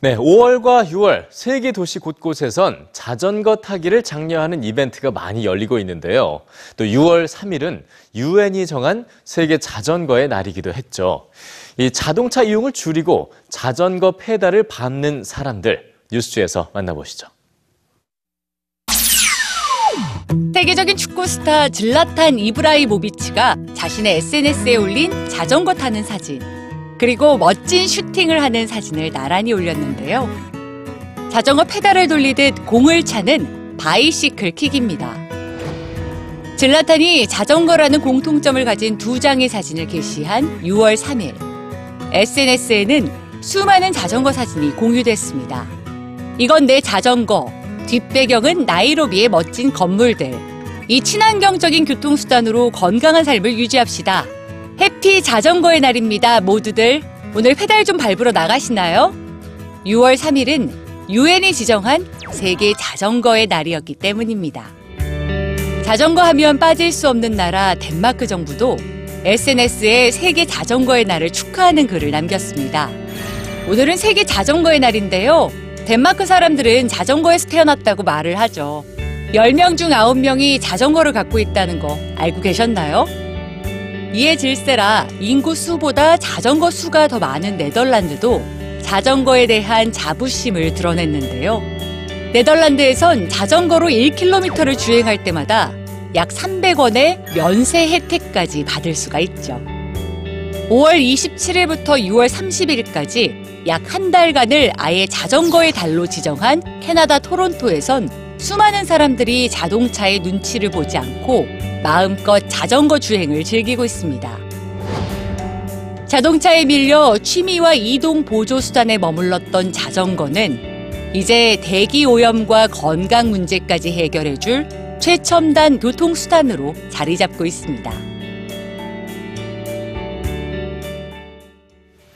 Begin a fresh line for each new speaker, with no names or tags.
네, 5월과 6월 세계 도시 곳곳에선 자전거 타기를 장려하는 이벤트가 많이 열리고 있는데요. 또 6월 3일은 유엔이 정한 세계 자전거의 날이기도 했죠. 이 자동차 이용을 줄이고 자전거 페달을 밟는 사람들 뉴스에서 만나보시죠.
세계적인 축구 스타 질라탄 이브라이모비치가 자신의 SNS에 올린 자전거 타는 사진, 그리고 멋진 슈팅을 하는 사진을 나란히 올렸는데요. 자전거 페달을 돌리듯 공을 차는 바이시클 킥입니다. 질라탄이 자전거라는 공통점을 가진 두 장의 사진을 게시한 6월 3일, SNS에는 수많은 자전거 사진이 공유됐습니다. 이건 내 자전거, 뒷배경은 나이로비의 멋진 건물들. 이 친환경적인 교통수단으로 건강한 삶을 유지합시다. 해피 자전거의 날입니다, 모두들. 오늘 페달 좀 밟으러 나가시나요? 6월 3일은 유엔이 지정한 세계 자전거의 날이었기 때문입니다. 자전거 하면 빠질 수 없는 나라 덴마크 정부도 SNS에 세계 자전거의 날을 축하하는 글을 남겼습니다. 오늘은 세계 자전거의 날인데요. 덴마크 사람들은 자전거에서 태어났다고 말을 하죠. 10명 중 9명이 자전거를 갖고 있다는 거 알고 계셨나요? 이에 질세라 인구 수보다 자전거 수가 더 많은 네덜란드도 자전거에 대한 자부심을 드러냈는데요. 네덜란드에선 자전거로 1km를 주행할 때마다 약 300원의 면세 혜택까지 받을 수가 있죠. 5월 27일부터 6월 30일까지 약 한 달간을 아예 자전거의 달로 지정한 캐나다 토론토에선 수많은 사람들이 자동차의 눈치를 보지 않고 마음껏 자전거 주행을 즐기고 있습니다. 자동차에 밀려 취미와 이동 보조 수단에 머물렀던 자전거는 이제 대기 오염과 건강 문제까지 해결해 줄 최첨단 교통 수단으로 자리 잡고 있습니다.